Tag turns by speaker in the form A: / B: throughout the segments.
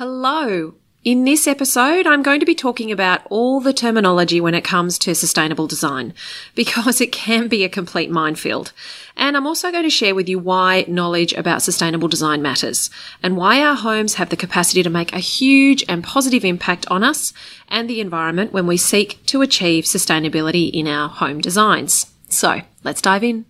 A: Hello. In this episode, I'm going to be talking about all the terminology when it comes to sustainable design because it can be a complete minefield. And I'm also going to share with you why knowledge about sustainable design matters and why our homes have the capacity to make a huge and positive impact on us and the environment when we seek to achieve sustainability in our home designs. So let's dive in.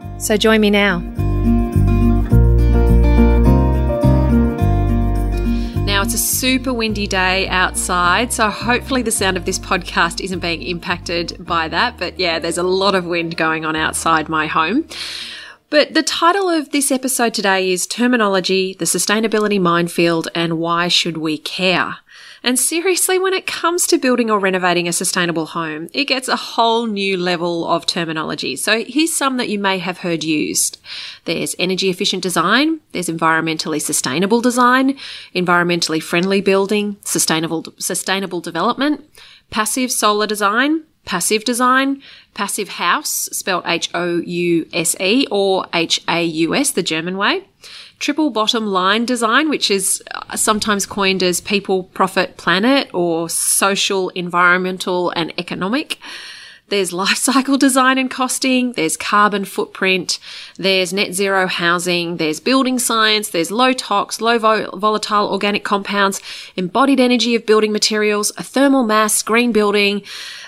A: So join me now. Now, it's a super windy day outside, so hopefully the sound of this podcast isn't being impacted by that. But yeah, there's a lot of wind going on outside my home. But the title of this episode today is Terminology, the Sustainability Minefield, and Why Should We Care? And seriously, when it comes to building or renovating a sustainable home, it gets a whole new level of terminology. So here's some that you may have heard used. There's energy efficient design, there's environmentally sustainable design, environmentally friendly building, sustainable, sustainable development, passive solar design, passive design, passive house, spelled H-O-U-S-E or H-A-U-S, the German way, triple bottom line design, which is uh, sometimes coined as people, profit, planet, or social, environmental, and economic. There's life cycle design and costing. There's carbon footprint. There's net zero housing. There's building science. There's low tox, low vo- volatile organic compounds, embodied energy of building materials, a thermal mass, green building.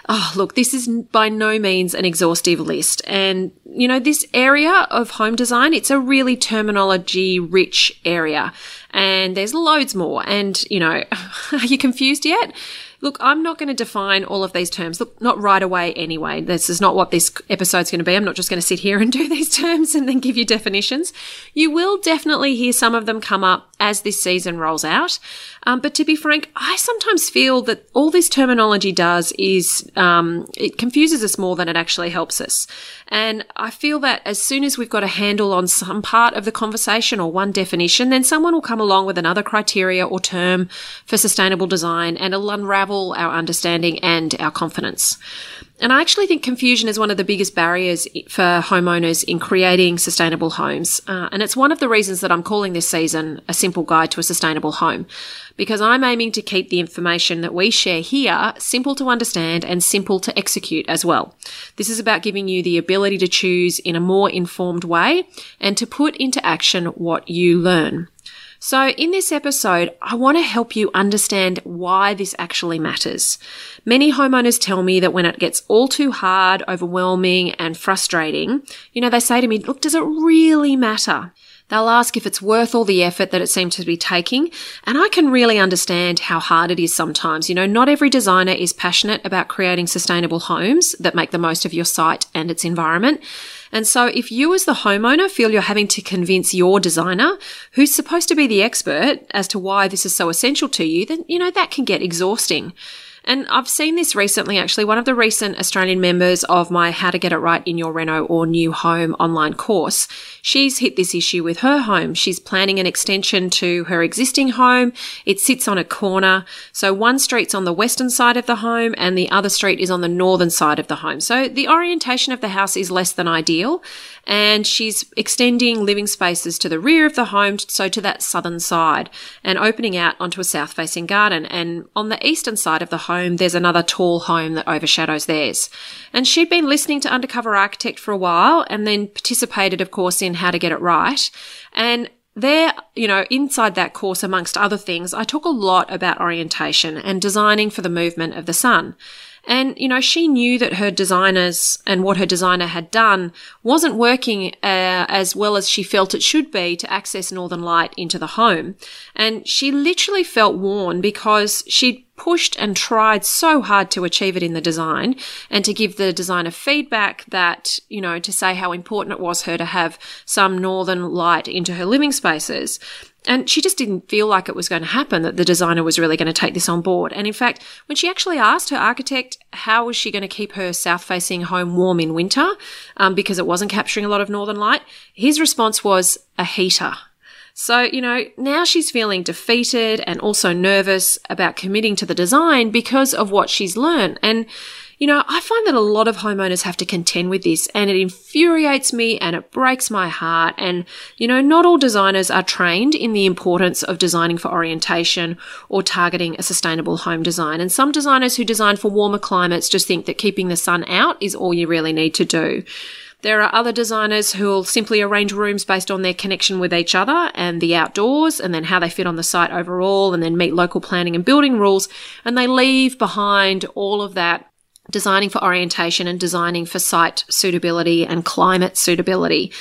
A: Oh, look, this is by no means an exhaustive list. And, you know, this area of home design, it's a really terminology rich area. And there's loads more. And, you know, are you confused yet? Look, I'm not going to define all of these terms. Look, not right away anyway. This is not what this episode's going to be. I'm not just going to sit here and do these terms and then give you definitions. You will definitely hear some of them come up as this season rolls out. Um, but to be frank, I sometimes feel that all this terminology does is um, it confuses us more than it actually helps us. And I feel that as soon as we've got a handle on some part of the conversation or one definition, then someone will come along with another criteria or term for sustainable design and it'll unravel our understanding and our confidence. And I actually think confusion is one of the biggest barriers for homeowners in creating sustainable homes. Uh, and it's one of the reasons that I'm calling this season a simple guide to a sustainable home, because I'm aiming to keep the information that we share here simple to understand and simple to execute as well. This is about giving you the ability to choose in a more informed way and to put into action what you learn. So in this episode, I want to help you understand why this actually matters. Many homeowners tell me that when it gets all too hard, overwhelming and frustrating, you know, they say to me, look, does it really matter? They'll ask if it's worth all the effort that it seems to be taking. And I can really understand how hard it is sometimes. You know, not every designer is passionate about creating sustainable homes that make the most of your site and its environment. And so if you as the homeowner feel you're having to convince your designer, who's supposed to be the expert as to why this is so essential to you, then, you know, that can get exhausting. And I've seen this recently, actually. One of the recent Australian members of my How to Get It Right in Your Reno or New Home online course, she's hit this issue with her home. She's planning an extension to her existing home. It sits on a corner. So one street's on the western side of the home and the other street is on the northern side of the home. So the orientation of the house is less than ideal and she's extending living spaces to the rear of the home, so to that southern side, and opening out onto a south facing garden. And on the eastern side of the home, there's another tall home that overshadows theirs. And she'd been listening to Undercover Architect for a while and then participated, of course, in How to Get It Right. And there, you know, inside that course, amongst other things, I talk a lot about orientation and designing for the movement of the sun. And, you know, she knew that her designers and what her designer had done wasn't working uh, as well as she felt it should be to access northern light into the home. And she literally felt worn because she'd pushed and tried so hard to achieve it in the design and to give the designer feedback that, you know, to say how important it was her to have some northern light into her living spaces. And she just didn't feel like it was going to happen, that the designer was really going to take this on board. And in fact, when she actually asked her architect how was she going to keep her south facing home warm in winter, um, because it wasn't capturing a lot of northern light, his response was a heater. So, you know, now she's feeling defeated and also nervous about committing to the design because of what she's learned. And, you know, I find that a lot of homeowners have to contend with this and it infuriates me and it breaks my heart. And, you know, not all designers are trained in the importance of designing for orientation or targeting a sustainable home design. And some designers who design for warmer climates just think that keeping the sun out is all you really need to do. There are other designers who will simply arrange rooms based on their connection with each other and the outdoors and then how they fit on the site overall and then meet local planning and building rules. And they leave behind all of that designing for orientation and designing for site suitability and climate suitability.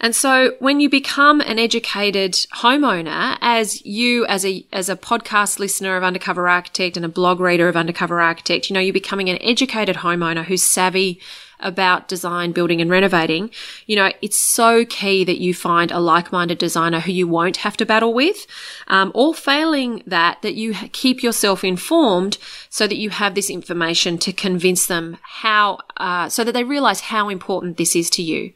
A: And so when you become an educated homeowner, as you, as a, as a podcast listener of Undercover Architect and a blog reader of Undercover Architect, you know, you're becoming an educated homeowner who's savvy about design, building and renovating, you know, it's so key that you find a like-minded designer who you won't have to battle with, um, or failing that, that you keep yourself informed so that you have this information to convince them how, uh, so that they realize how important this is to you.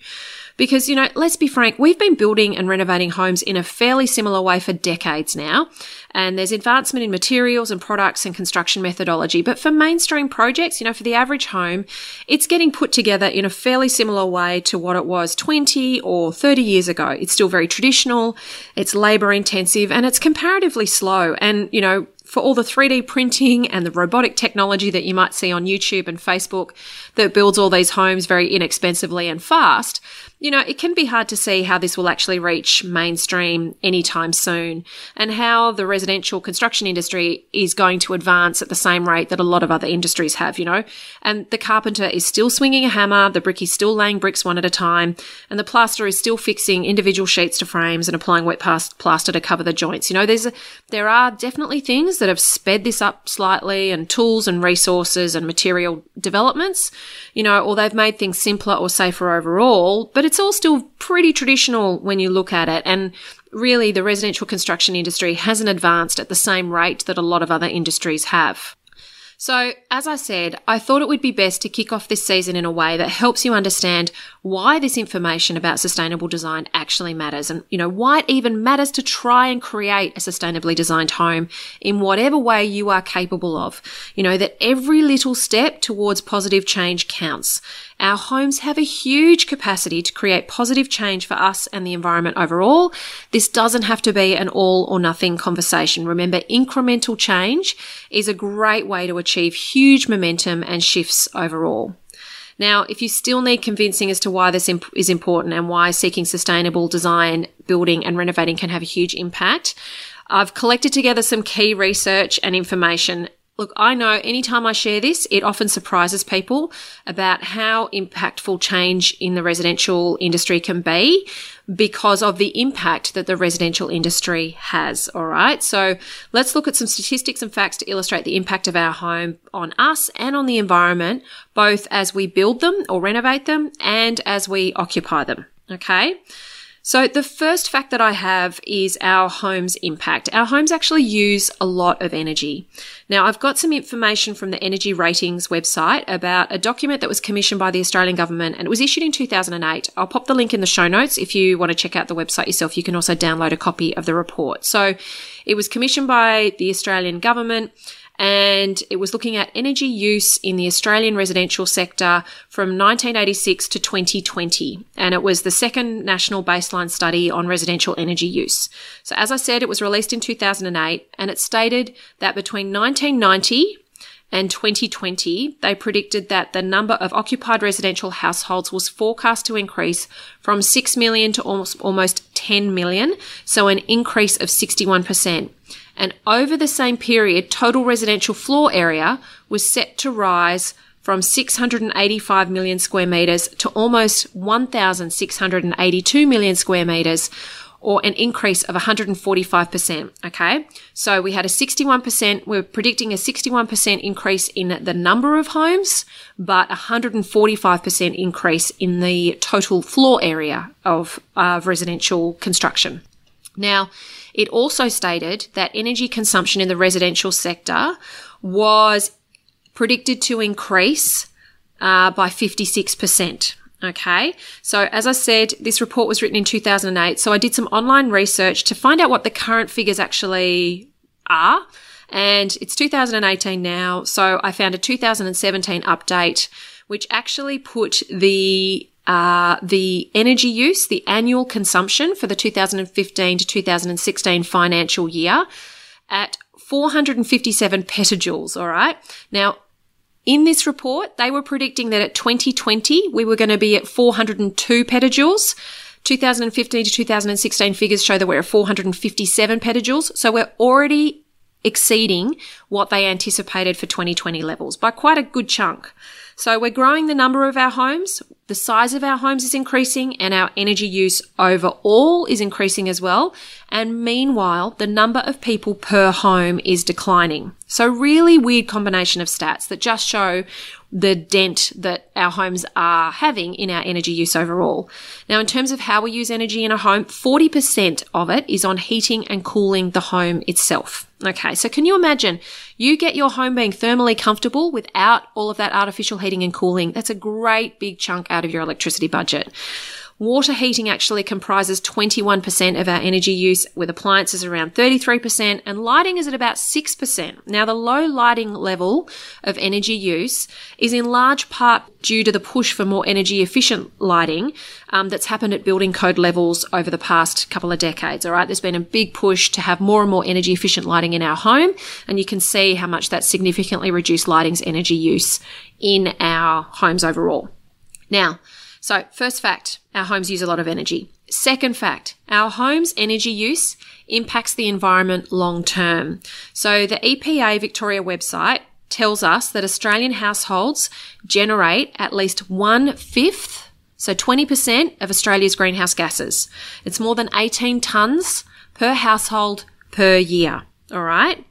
A: Because, you know, let's be frank, we've been building and renovating homes in a fairly similar way for decades now. And there's advancement in materials and products and construction methodology. But for mainstream projects, you know, for the average home, it's getting put together in a fairly similar way to what it was 20 or 30 years ago. It's still very traditional. It's labor intensive and it's comparatively slow. And, you know, for all the 3D printing and the robotic technology that you might see on YouTube and Facebook that builds all these homes very inexpensively and fast, you know, it can be hard to see how this will actually reach mainstream anytime soon and how the residential construction industry is going to advance at the same rate that a lot of other industries have, you know. And the carpenter is still swinging a hammer, the brick is still laying bricks one at a time, and the plasterer is still fixing individual sheets to frames and applying wet plaster to cover the joints. You know, there's a, there are definitely things that have sped this up slightly and tools and resources and material developments, you know, or they've made things simpler or safer overall, but it's it's all still pretty traditional when you look at it. And really, the residential construction industry hasn't advanced at the same rate that a lot of other industries have. So, as I said, I thought it would be best to kick off this season in a way that helps you understand why this information about sustainable design actually matters and, you know, why it even matters to try and create a sustainably designed home in whatever way you are capable of. You know, that every little step towards positive change counts. Our homes have a huge capacity to create positive change for us and the environment overall. This doesn't have to be an all or nothing conversation. Remember, incremental change is a great way to achieve huge momentum and shifts overall. Now, if you still need convincing as to why this imp- is important and why seeking sustainable design, building and renovating can have a huge impact, I've collected together some key research and information Look, I know anytime I share this, it often surprises people about how impactful change in the residential industry can be because of the impact that the residential industry has. All right. So let's look at some statistics and facts to illustrate the impact of our home on us and on the environment, both as we build them or renovate them and as we occupy them. Okay. So the first fact that I have is our home's impact. Our homes actually use a lot of energy. Now I've got some information from the Energy Ratings website about a document that was commissioned by the Australian government and it was issued in 2008. I'll pop the link in the show notes if you want to check out the website yourself. You can also download a copy of the report. So it was commissioned by the Australian government and it was looking at energy use in the Australian residential sector from 1986 to 2020. And it was the second national baseline study on residential energy use. So as I said, it was released in 2008 and it stated that between 1990 and 2020, they predicted that the number of occupied residential households was forecast to increase from 6 million to almost, almost 10 million, so an increase of 61%. And over the same period, total residential floor area was set to rise from 685 million square meters to almost 1,682 million square meters, or an increase of 145%. Okay. So we had a 61%, we're predicting a 61% increase in the number of homes, but 145% increase in the total floor area of, of residential construction. Now, it also stated that energy consumption in the residential sector was predicted to increase uh, by 56%. Okay. So as I said, this report was written in 2008. So I did some online research to find out what the current figures actually are. And it's 2018 now. So I found a 2017 update, which actually put the uh, the energy use, the annual consumption for the 2015 to 2016 financial year at 457 petajoules. All right. Now, in this report, they were predicting that at 2020, we were going to be at 402 petajoules. 2015 to 2016 figures show that we're at 457 petajoules. So we're already exceeding what they anticipated for 2020 levels by quite a good chunk. So we're growing the number of our homes, the size of our homes is increasing, and our energy use overall is increasing as well. And meanwhile, the number of people per home is declining. So really weird combination of stats that just show the dent that our homes are having in our energy use overall. Now, in terms of how we use energy in a home, 40% of it is on heating and cooling the home itself. Okay, so can you imagine you get your home being thermally comfortable without all of that artificial heating and cooling? That's a great big chunk out of your electricity budget. Water heating actually comprises 21% of our energy use, with appliances around 33%, and lighting is at about 6%. Now, the low lighting level of energy use is in large part due to the push for more energy efficient lighting um, that's happened at building code levels over the past couple of decades. All right, there's been a big push to have more and more energy efficient lighting in our home, and you can see how much that significantly reduced lighting's energy use in our homes overall. Now, so, first fact our homes use a lot of energy. Second fact our home's energy use impacts the environment long term. So, the EPA Victoria website tells us that Australian households generate at least one fifth, so 20% of Australia's greenhouse gases. It's more than 18 tonnes per household per year. All right.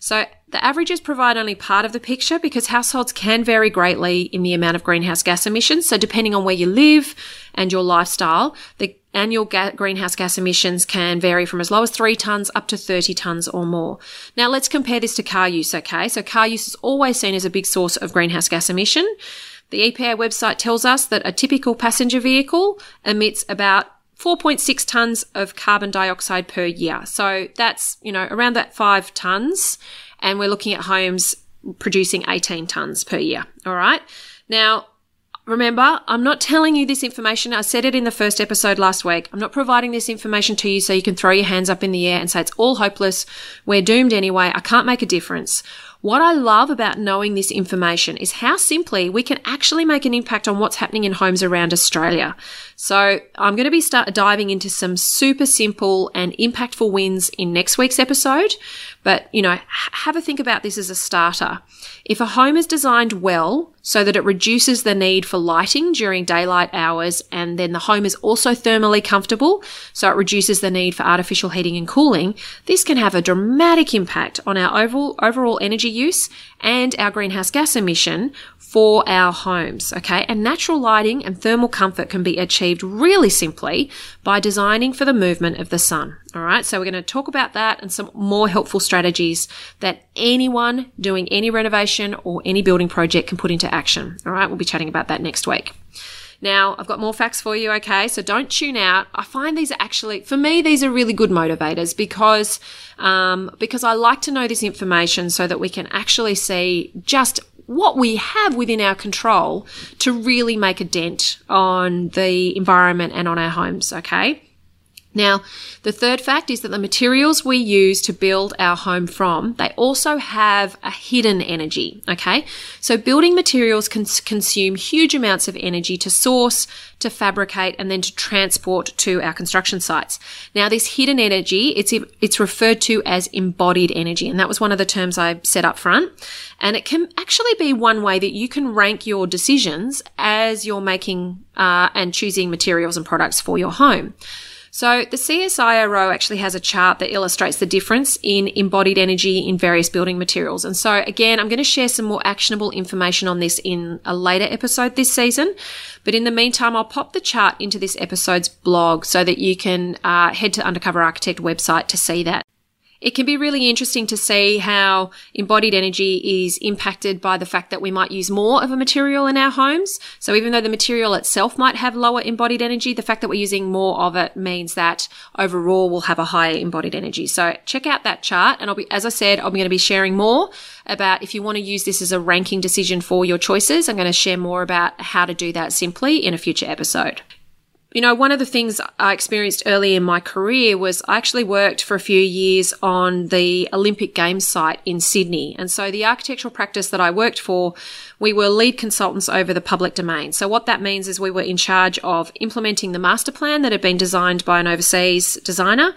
A: So the averages provide only part of the picture because households can vary greatly in the amount of greenhouse gas emissions. So depending on where you live and your lifestyle, the annual ga- greenhouse gas emissions can vary from as low as three tons up to 30 tons or more. Now let's compare this to car use, okay? So car use is always seen as a big source of greenhouse gas emission. The EPA website tells us that a typical passenger vehicle emits about 4.6 tons of carbon dioxide per year. So that's, you know, around that five tons. And we're looking at homes producing 18 tons per year. All right. Now, Remember, I'm not telling you this information. I said it in the first episode last week. I'm not providing this information to you so you can throw your hands up in the air and say it's all hopeless. We're doomed anyway. I can't make a difference. What I love about knowing this information is how simply we can actually make an impact on what's happening in homes around Australia. So I'm going to be start diving into some super simple and impactful wins in next week's episode. But, you know, have a think about this as a starter. If a home is designed well so that it reduces the need for lighting during daylight hours and then the home is also thermally comfortable so it reduces the need for artificial heating and cooling, this can have a dramatic impact on our overall, overall energy use and our greenhouse gas emission for our homes. Okay. And natural lighting and thermal comfort can be achieved really simply by designing for the movement of the sun. All right. So we're going to talk about that and some more helpful strategies that anyone doing any renovation or any building project can put into action. All right. We'll be chatting about that next week. Now, I've got more facts for you, okay? So don't tune out. I find these are actually, for me, these are really good motivators because, um, because I like to know this information so that we can actually see just what we have within our control to really make a dent on the environment and on our homes, okay? Now, the third fact is that the materials we use to build our home from, they also have a hidden energy. Okay. So building materials can consume huge amounts of energy to source, to fabricate, and then to transport to our construction sites. Now, this hidden energy, it's, it's referred to as embodied energy. And that was one of the terms I said up front. And it can actually be one way that you can rank your decisions as you're making uh, and choosing materials and products for your home. So the CSIRO actually has a chart that illustrates the difference in embodied energy in various building materials. And so again, I'm going to share some more actionable information on this in a later episode this season. But in the meantime, I'll pop the chart into this episode's blog so that you can uh, head to Undercover Architect website to see that it can be really interesting to see how embodied energy is impacted by the fact that we might use more of a material in our homes. So even though the material itself might have lower embodied energy, the fact that we're using more of it means that overall we'll have a higher embodied energy. So check out that chart. And I'll be, as I said, I'm going to be sharing more about if you want to use this as a ranking decision for your choices. I'm going to share more about how to do that simply in a future episode. You know, one of the things I experienced early in my career was I actually worked for a few years on the Olympic Games site in Sydney. And so the architectural practice that I worked for, we were lead consultants over the public domain. So what that means is we were in charge of implementing the master plan that had been designed by an overseas designer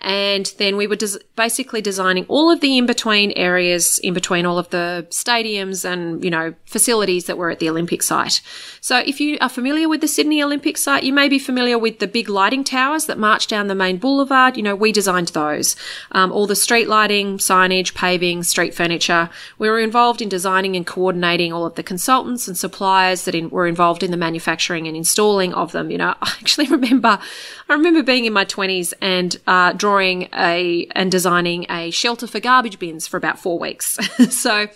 A: and then we were des- basically designing all of the in between areas in between all of the stadiums and, you know, facilities that were at the Olympic site. So if you are familiar with the Sydney Olympic site, you may be familiar with the big lighting towers that march down the main boulevard. You know, we designed those. Um, all the street lighting, signage, paving, street furniture. We were involved in designing and coordinating all of the consultants and suppliers that in, were involved in the manufacturing and installing of them. You know, I actually remember, I remember being in my twenties and, uh, drawing a and designing a shelter for garbage bins for about four weeks. so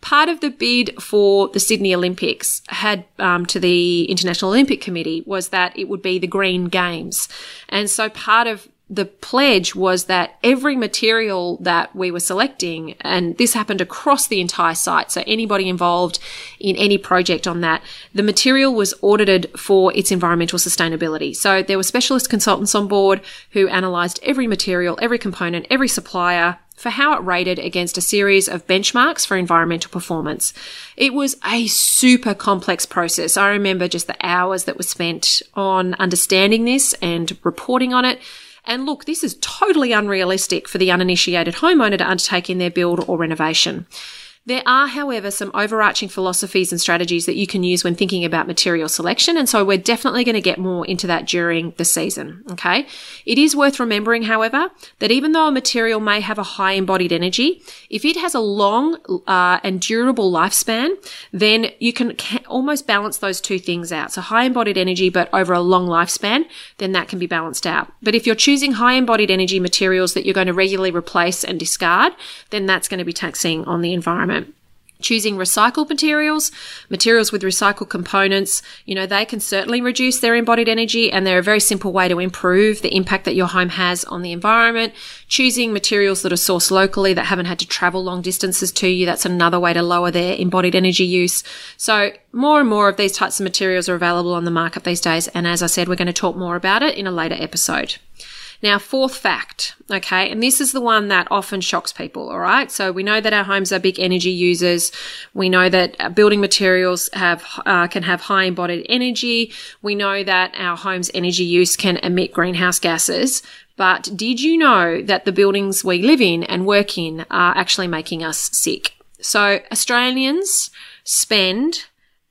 A: part of the bid for the Sydney Olympics had um, to the International Olympic Committee was that it would be the Green Games, and so part of the pledge was that every material that we were selecting, and this happened across the entire site, so anybody involved in any project on that, the material was audited for its environmental sustainability. So there were specialist consultants on board who analysed every material, every component, every supplier, for how it rated against a series of benchmarks for environmental performance. It was a super complex process. I remember just the hours that were spent on understanding this and reporting on it. And look, this is totally unrealistic for the uninitiated homeowner to undertake in their build or renovation. There are, however, some overarching philosophies and strategies that you can use when thinking about material selection. And so we're definitely going to get more into that during the season. Okay. It is worth remembering, however, that even though a material may have a high embodied energy, if it has a long uh, and durable lifespan, then you can almost balance those two things out. So high embodied energy, but over a long lifespan, then that can be balanced out. But if you're choosing high embodied energy materials that you're going to regularly replace and discard, then that's going to be taxing on the environment. Choosing recycled materials, materials with recycled components, you know, they can certainly reduce their embodied energy and they're a very simple way to improve the impact that your home has on the environment. Choosing materials that are sourced locally that haven't had to travel long distances to you, that's another way to lower their embodied energy use. So more and more of these types of materials are available on the market these days. And as I said, we're going to talk more about it in a later episode. Now, fourth fact, okay, and this is the one that often shocks people, all right? So we know that our homes are big energy users. We know that uh, building materials have uh, can have high embodied energy. We know that our home's energy use can emit greenhouse gases. But did you know that the buildings we live in and work in are actually making us sick? So Australians spend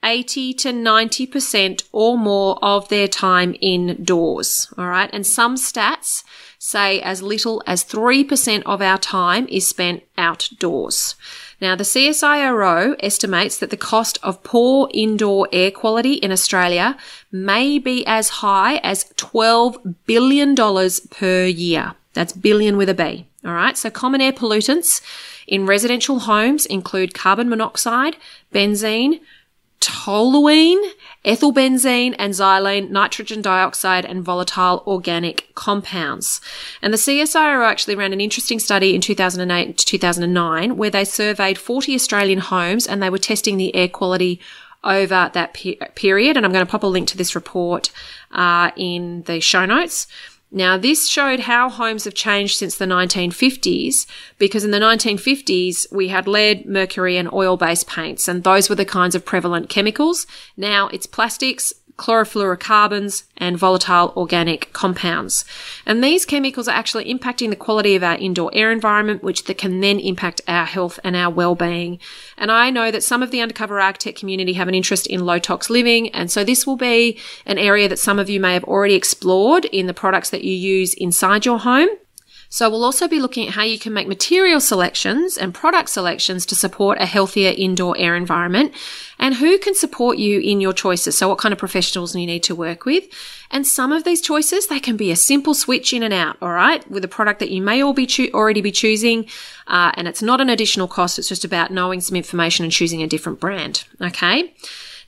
A: 80 to 90% or more of their time indoors. All right. And some stats say as little as 3% of our time is spent outdoors. Now, the CSIRO estimates that the cost of poor indoor air quality in Australia may be as high as $12 billion per year. That's billion with a B. All right. So common air pollutants in residential homes include carbon monoxide, benzene, toluene, ethylbenzene, and xylene, nitrogen dioxide, and volatile organic compounds. And the CSIRO actually ran an interesting study in 2008 to 2009 where they surveyed 40 Australian homes and they were testing the air quality over that pe- period. And I'm going to pop a link to this report uh, in the show notes. Now, this showed how homes have changed since the 1950s because in the 1950s we had lead, mercury, and oil based paints, and those were the kinds of prevalent chemicals. Now it's plastics, chlorofluorocarbons, and volatile organic compounds. And these chemicals are actually impacting the quality of our indoor air environment, which can then impact our health and our well-being. And I know that some of the undercover architect community have an interest in low tox living, and so this will be an area that some of you may have already explored in the products that you use inside your home. So we'll also be looking at how you can make material selections and product selections to support a healthier indoor air environment and who can support you in your choices. So what kind of professionals you need to work with. And some of these choices, they can be a simple switch in and out, all right, with a product that you may all be cho- already be choosing. Uh, and it's not an additional cost. It's just about knowing some information and choosing a different brand. Okay.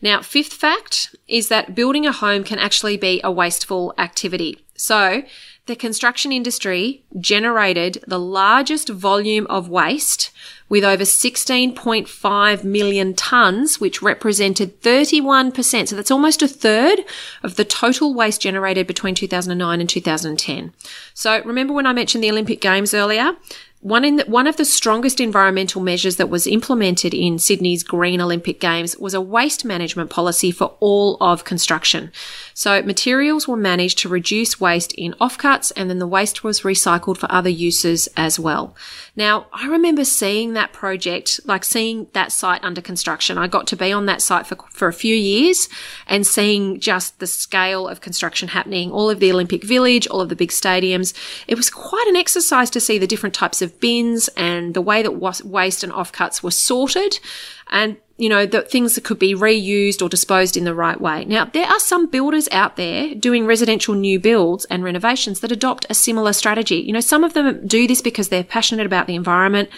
A: Now, fifth fact is that building a home can actually be a wasteful activity. So the construction industry generated the largest volume of waste with over 16.5 million tonnes, which represented 31%. So that's almost a third of the total waste generated between 2009 and 2010. So remember when I mentioned the Olympic Games earlier? One, the, one of the strongest environmental measures that was implemented in Sydney's Green Olympic Games was a waste management policy for all of construction. So materials were managed to reduce waste in offcuts and then the waste was recycled for other uses as well. Now, I remember seeing that project, like seeing that site under construction. I got to be on that site for, for a few years and seeing just the scale of construction happening, all of the Olympic Village, all of the big stadiums. It was quite an exercise to see the different types of bins and the way that waste and offcuts were sorted and you know, the things that could be reused or disposed in the right way. Now, there are some builders out there doing residential new builds and renovations that adopt a similar strategy. You know, some of them do this because they're passionate about the environment.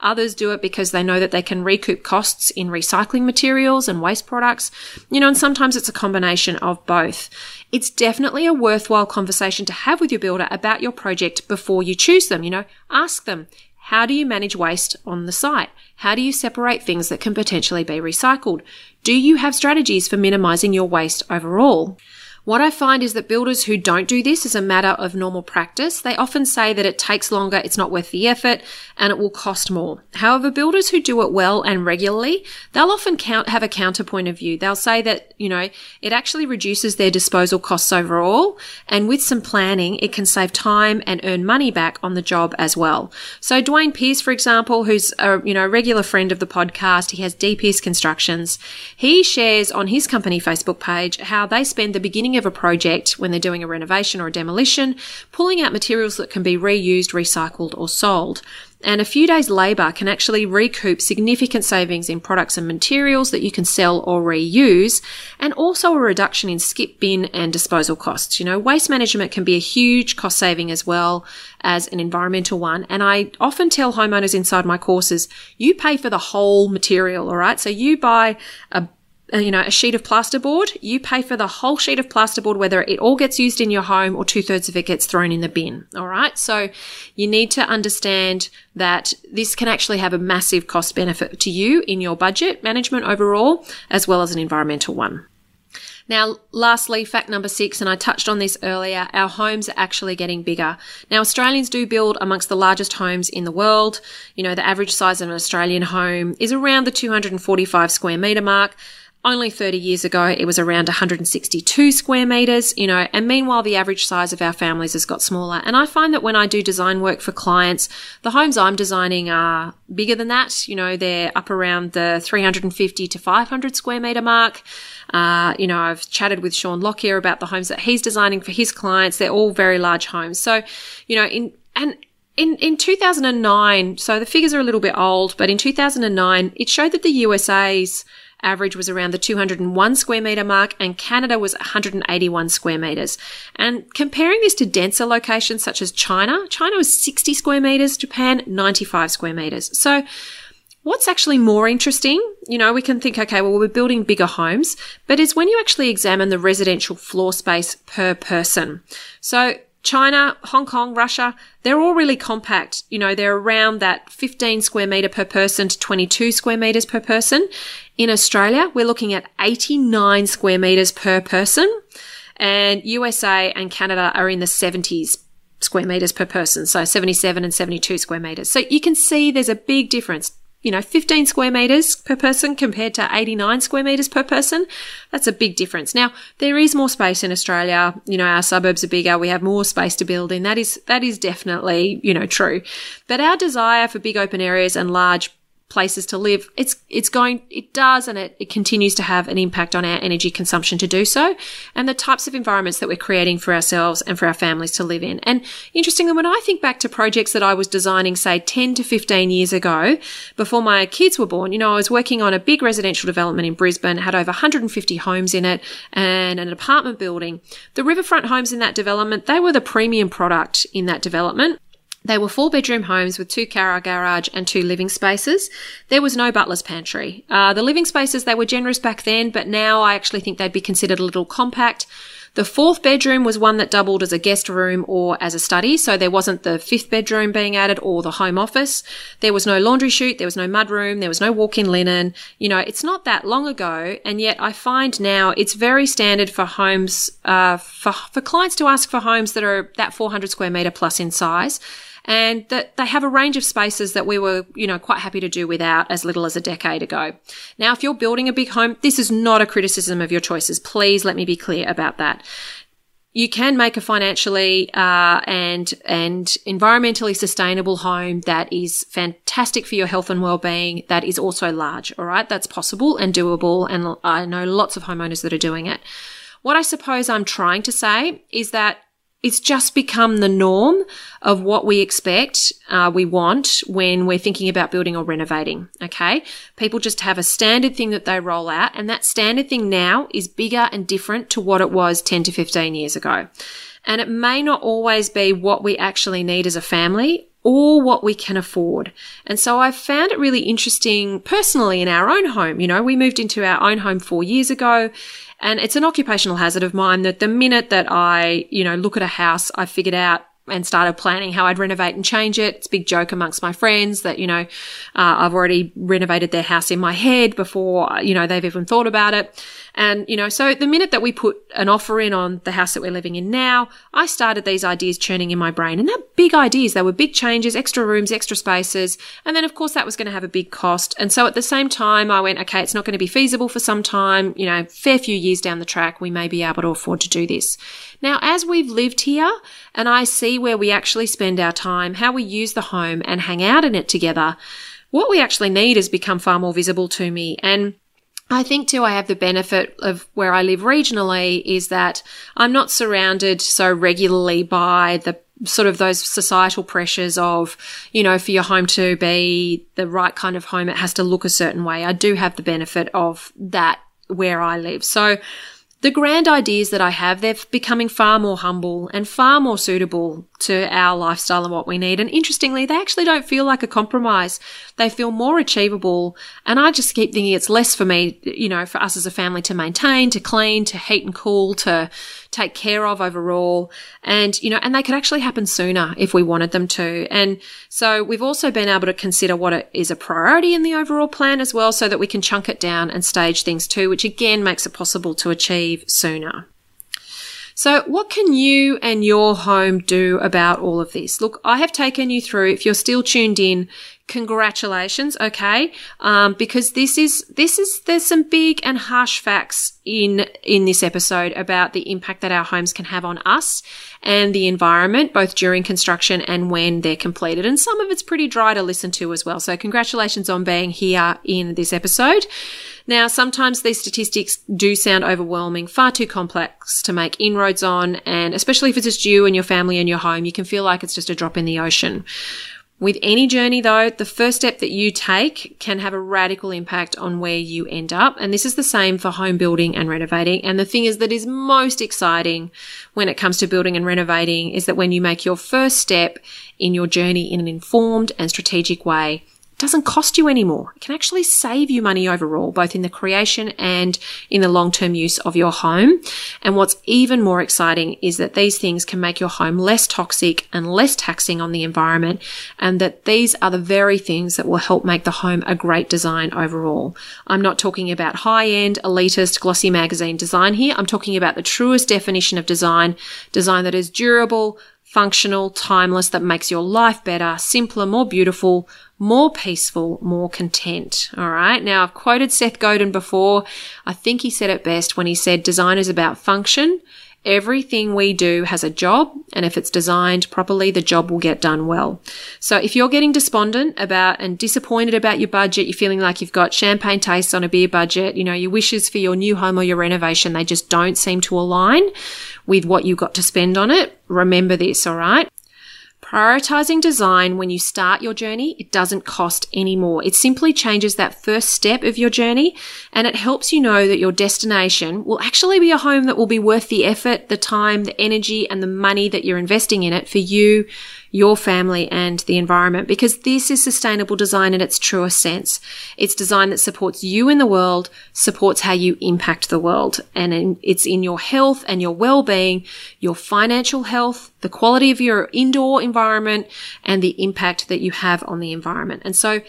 A: Others do it because they know that they can recoup costs in recycling materials and waste products. You know, and sometimes it's a combination of both. It's definitely a worthwhile conversation to have with your builder about your project before you choose them. You know, ask them, how do you manage waste on the site? How do you separate things that can potentially be recycled? Do you have strategies for minimizing your waste overall? What I find is that builders who don't do this as a matter of normal practice, they often say that it takes longer, it's not worth the effort, and it will cost more. However, builders who do it well and regularly, they'll often count, have a counterpoint of view. They'll say that, you know, it actually reduces their disposal costs overall, and with some planning, it can save time and earn money back on the job as well. So Dwayne Pierce, for example, who's a, you know, regular friend of the podcast, he has D Pierce Constructions. He shares on his company Facebook page how they spend the beginning of a project when they're doing a renovation or a demolition, pulling out materials that can be reused, recycled, or sold. And a few days labour can actually recoup significant savings in products and materials that you can sell or reuse, and also a reduction in skip bin and disposal costs. You know, waste management can be a huge cost saving as well as an environmental one. And I often tell homeowners inside my courses, you pay for the whole material, all right? So you buy a Uh, you know, a sheet of plasterboard, you pay for the whole sheet of plasterboard, whether it all gets used in your home or two thirds of it gets thrown in the bin. All right. So you need to understand that this can actually have a massive cost benefit to you in your budget management overall, as well as an environmental one. Now, lastly, fact number six, and I touched on this earlier, our homes are actually getting bigger. Now, Australians do build amongst the largest homes in the world. You know, the average size of an Australian home is around the 245 square metre mark. Only 30 years ago, it was around 162 square meters, you know, and meanwhile, the average size of our families has got smaller. And I find that when I do design work for clients, the homes I'm designing are bigger than that. You know, they're up around the 350 to 500 square meter mark. Uh, you know, I've chatted with Shaun Lockyer about the homes that he's designing for his clients. They're all very large homes. So, you know, in, and in, in 2009, so the figures are a little bit old, but in 2009, it showed that the USA's average was around the 201 square metre mark and Canada was 181 square metres. And comparing this to denser locations such as China, China was 60 square metres, Japan 95 square metres. So What's actually more interesting, you know, we can think, okay, well, we're building bigger homes, but it's when you actually examine the residential floor space per person. So China, Hong Kong, Russia, they're all really compact. You know, they're around that 15 square metre per person to 22 square metres per person. In Australia, we're looking at 89 square metres per person. and USA and Canada are in the 70s square meters per person. So 77 and 72 square meters. So you can see there's a big difference. You know, 15 square meters per person compared to 89 square meters per person. That's a big difference. Now, there is more space in Australia. You know, our suburbs are bigger. We have more space to build in. That is, that is definitely, you know, true. But our desire for big open areas and large places to live, it's it's going it does and it, it continues to have an impact on our energy consumption to do so and the types of environments that we're creating for ourselves and for our families to live in. And interestingly, when I think back to projects that I was designing, say 10 to 15 years ago, before my kids were born, you know, I was working on a big residential development in Brisbane, had over 150 homes in it and an apartment building. The riverfront homes in that development, they were the premium product in that development. They were four bedroom homes with two car garage and two living spaces. There was no butler's pantry. Uh, the living spaces, they were generous back then, but now I actually think they'd be considered a little compact. The fourth bedroom was one that doubled as a guest room or as a study, so there wasn't the fifth bedroom being added or the home office. There was no laundry chute, there was no mud room, there was no walk-in linen. You know, it's not that long ago, and yet I find now it's very standard for homes, uh, for, for clients to ask for homes that are that 400 square meter plus in size and that they have a range of spaces that we were, you know, quite happy to do without as little as a decade ago. Now, if you're building a big home, this is not a criticism of your choices. Please let me be clear about that. You can make a financially uh, and and environmentally sustainable home that is fantastic for your health and well-being. That is also large. All right, that's possible and doable, and I know lots of homeowners that are doing it. What I suppose I'm trying to say is that it's just become the norm of what we expect, uh, we want when we're thinking about building or renovating. Okay. People just have a standard thing that they roll out and that standard thing now is bigger and different to what it was 10 to 15 years ago. And it may not always be what we actually need as a family or what we can afford. And so I found it really interesting personally in our own home. You know, we moved into our own home four years ago and it's an occupational hazard of mine that the minute that I, you know, look at a house, I figured out and started planning how I'd renovate and change it. It's a big joke amongst my friends that, you know, uh, I've already renovated their house in my head before, you know, they've even thought about it. And, you know, so the minute that we put an offer in on the house that we're living in now, I started these ideas churning in my brain. And they're big ideas. They were big changes, extra rooms, extra spaces. And then, of course, that was going to have a big cost. And so at the same time, I went, okay, it's not going to be feasible for some time. You know, fair few years down the track, we may be able to afford to do this. Now, as we've lived here and I see where we actually spend our time, how we use the home and hang out in it together, what we actually need has become far more visible to me. And I think too, I have the benefit of where I live regionally is that I'm not surrounded so regularly by the sort of those societal pressures of, you know, for your home to be the right kind of home, it has to look a certain way. I do have the benefit of that where I live. So the grand ideas that I have, they're becoming far more humble and far more suitable to our lifestyle and what we need. And interestingly, they actually don't feel like a compromise. They feel more achievable. And I just keep thinking it's less for me, you know, for us as a family to maintain, to clean, to heat and cool, to take care of overall. And, you know, and they could actually happen sooner if we wanted them to. And so we've also been able to consider what is a priority in the overall plan as well so that we can chunk it down and stage things too, which again makes it possible to achieve sooner. So what can you and your home do about all of this? Look, I have taken you through, if you're still tuned in, congratulations okay? Um, because this is this is there's some big and harsh facts in in this episode about the impact that our homes can have on us and the environment both during construction and when they're completed. And some of it's pretty dry to listen to as well. So congratulations on being here in this episode. Now sometimes these statistics do sound overwhelming far too complex to make inroads on. And especially if it's just you and your family and your home you can feel like it's just a drop in the ocean with any journey though, the first step that you take can have a radical impact on where you end up. And this is the same for home building and renovating. And the thing is that is most exciting when it comes to building and renovating is that when you make your first step in your journey in an informed and strategic way, doesn't cost you anymore. It can actually save you money overall, both in the creation and in the long term use of your home. And what's even more exciting is that these things can make your home less toxic and less taxing on the environment. And that these are the very things that will help make the home a great design overall. I'm not talking about high end, elitist, glossy magazine design here. I'm talking about the truest definition of design, design that is durable, functional, timeless, that makes your life better, simpler, more beautiful, more peaceful, more content. All right. Now I've quoted Seth Godin before. I think he said it best when he said design is about function. Everything we do has a job, and if it's designed properly, the job will get done well. So if you're getting despondent about and disappointed about your budget, you're feeling like you've got champagne tastes on a beer budget, you know, your wishes for your new home or your renovation, they just don't seem to align with what you got to spend on it. Remember this, all right? Prioritizing design when you start your journey, it doesn't cost any more. It simply changes that first step of your journey and it helps you know that your destination will actually be a home that will be worth the effort, the time, the energy and the money that you're investing in it for you, your family and the environment because this is sustainable design in its truest sense. It's design that supports you in the world, supports how you impact the world. And it's in your health and your well-being, your financial health, the quality of your indoor environment and the impact that you have on the environment. And so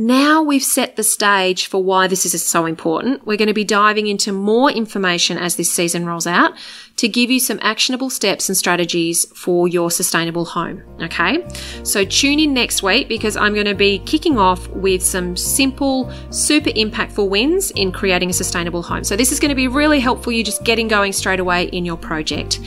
A: now we've set the stage for why this is so important. We're going to be diving into more information as this season rolls out to give you some actionable steps and strategies for your sustainable home. Okay. So tune in next week because I'm going to be kicking off with some simple, super impactful wins in creating a sustainable home. So this is going to be really helpful you just getting going straight away in your project.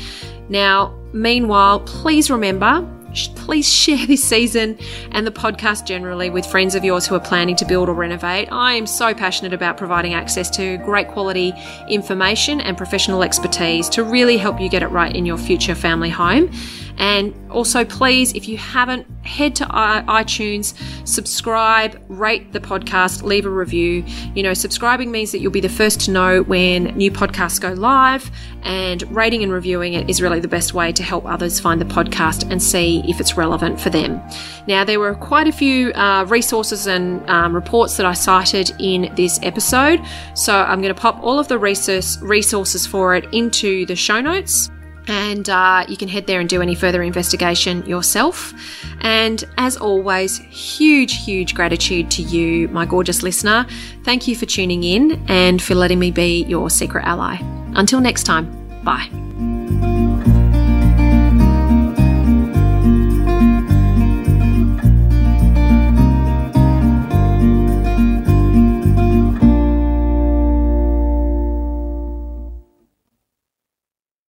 A: Now, meanwhile, please remember please share this season and the podcast generally with friends of yours who are planning to build or renovate. I am so passionate about providing access to great quality information and professional expertise to really help you get it right in your future family home. And also, please, if you haven't, head to iTunes, subscribe, rate the podcast, leave a review. You know, subscribing means that you'll be the first to know when new podcasts go live, and rating and reviewing it is really the best way to help others find the podcast and see if it's relevant for them. Now, there were quite a few uh, resources and um, reports that I cited in this episode, so I'm going to pop all of the resources for it into the show notes and uh, you can head there and do any further investigation yourself. And as always, huge, huge gratitude to you, my gorgeous listener. Thank you for tuning in and for letting me be your secret ally. Until next time, bye.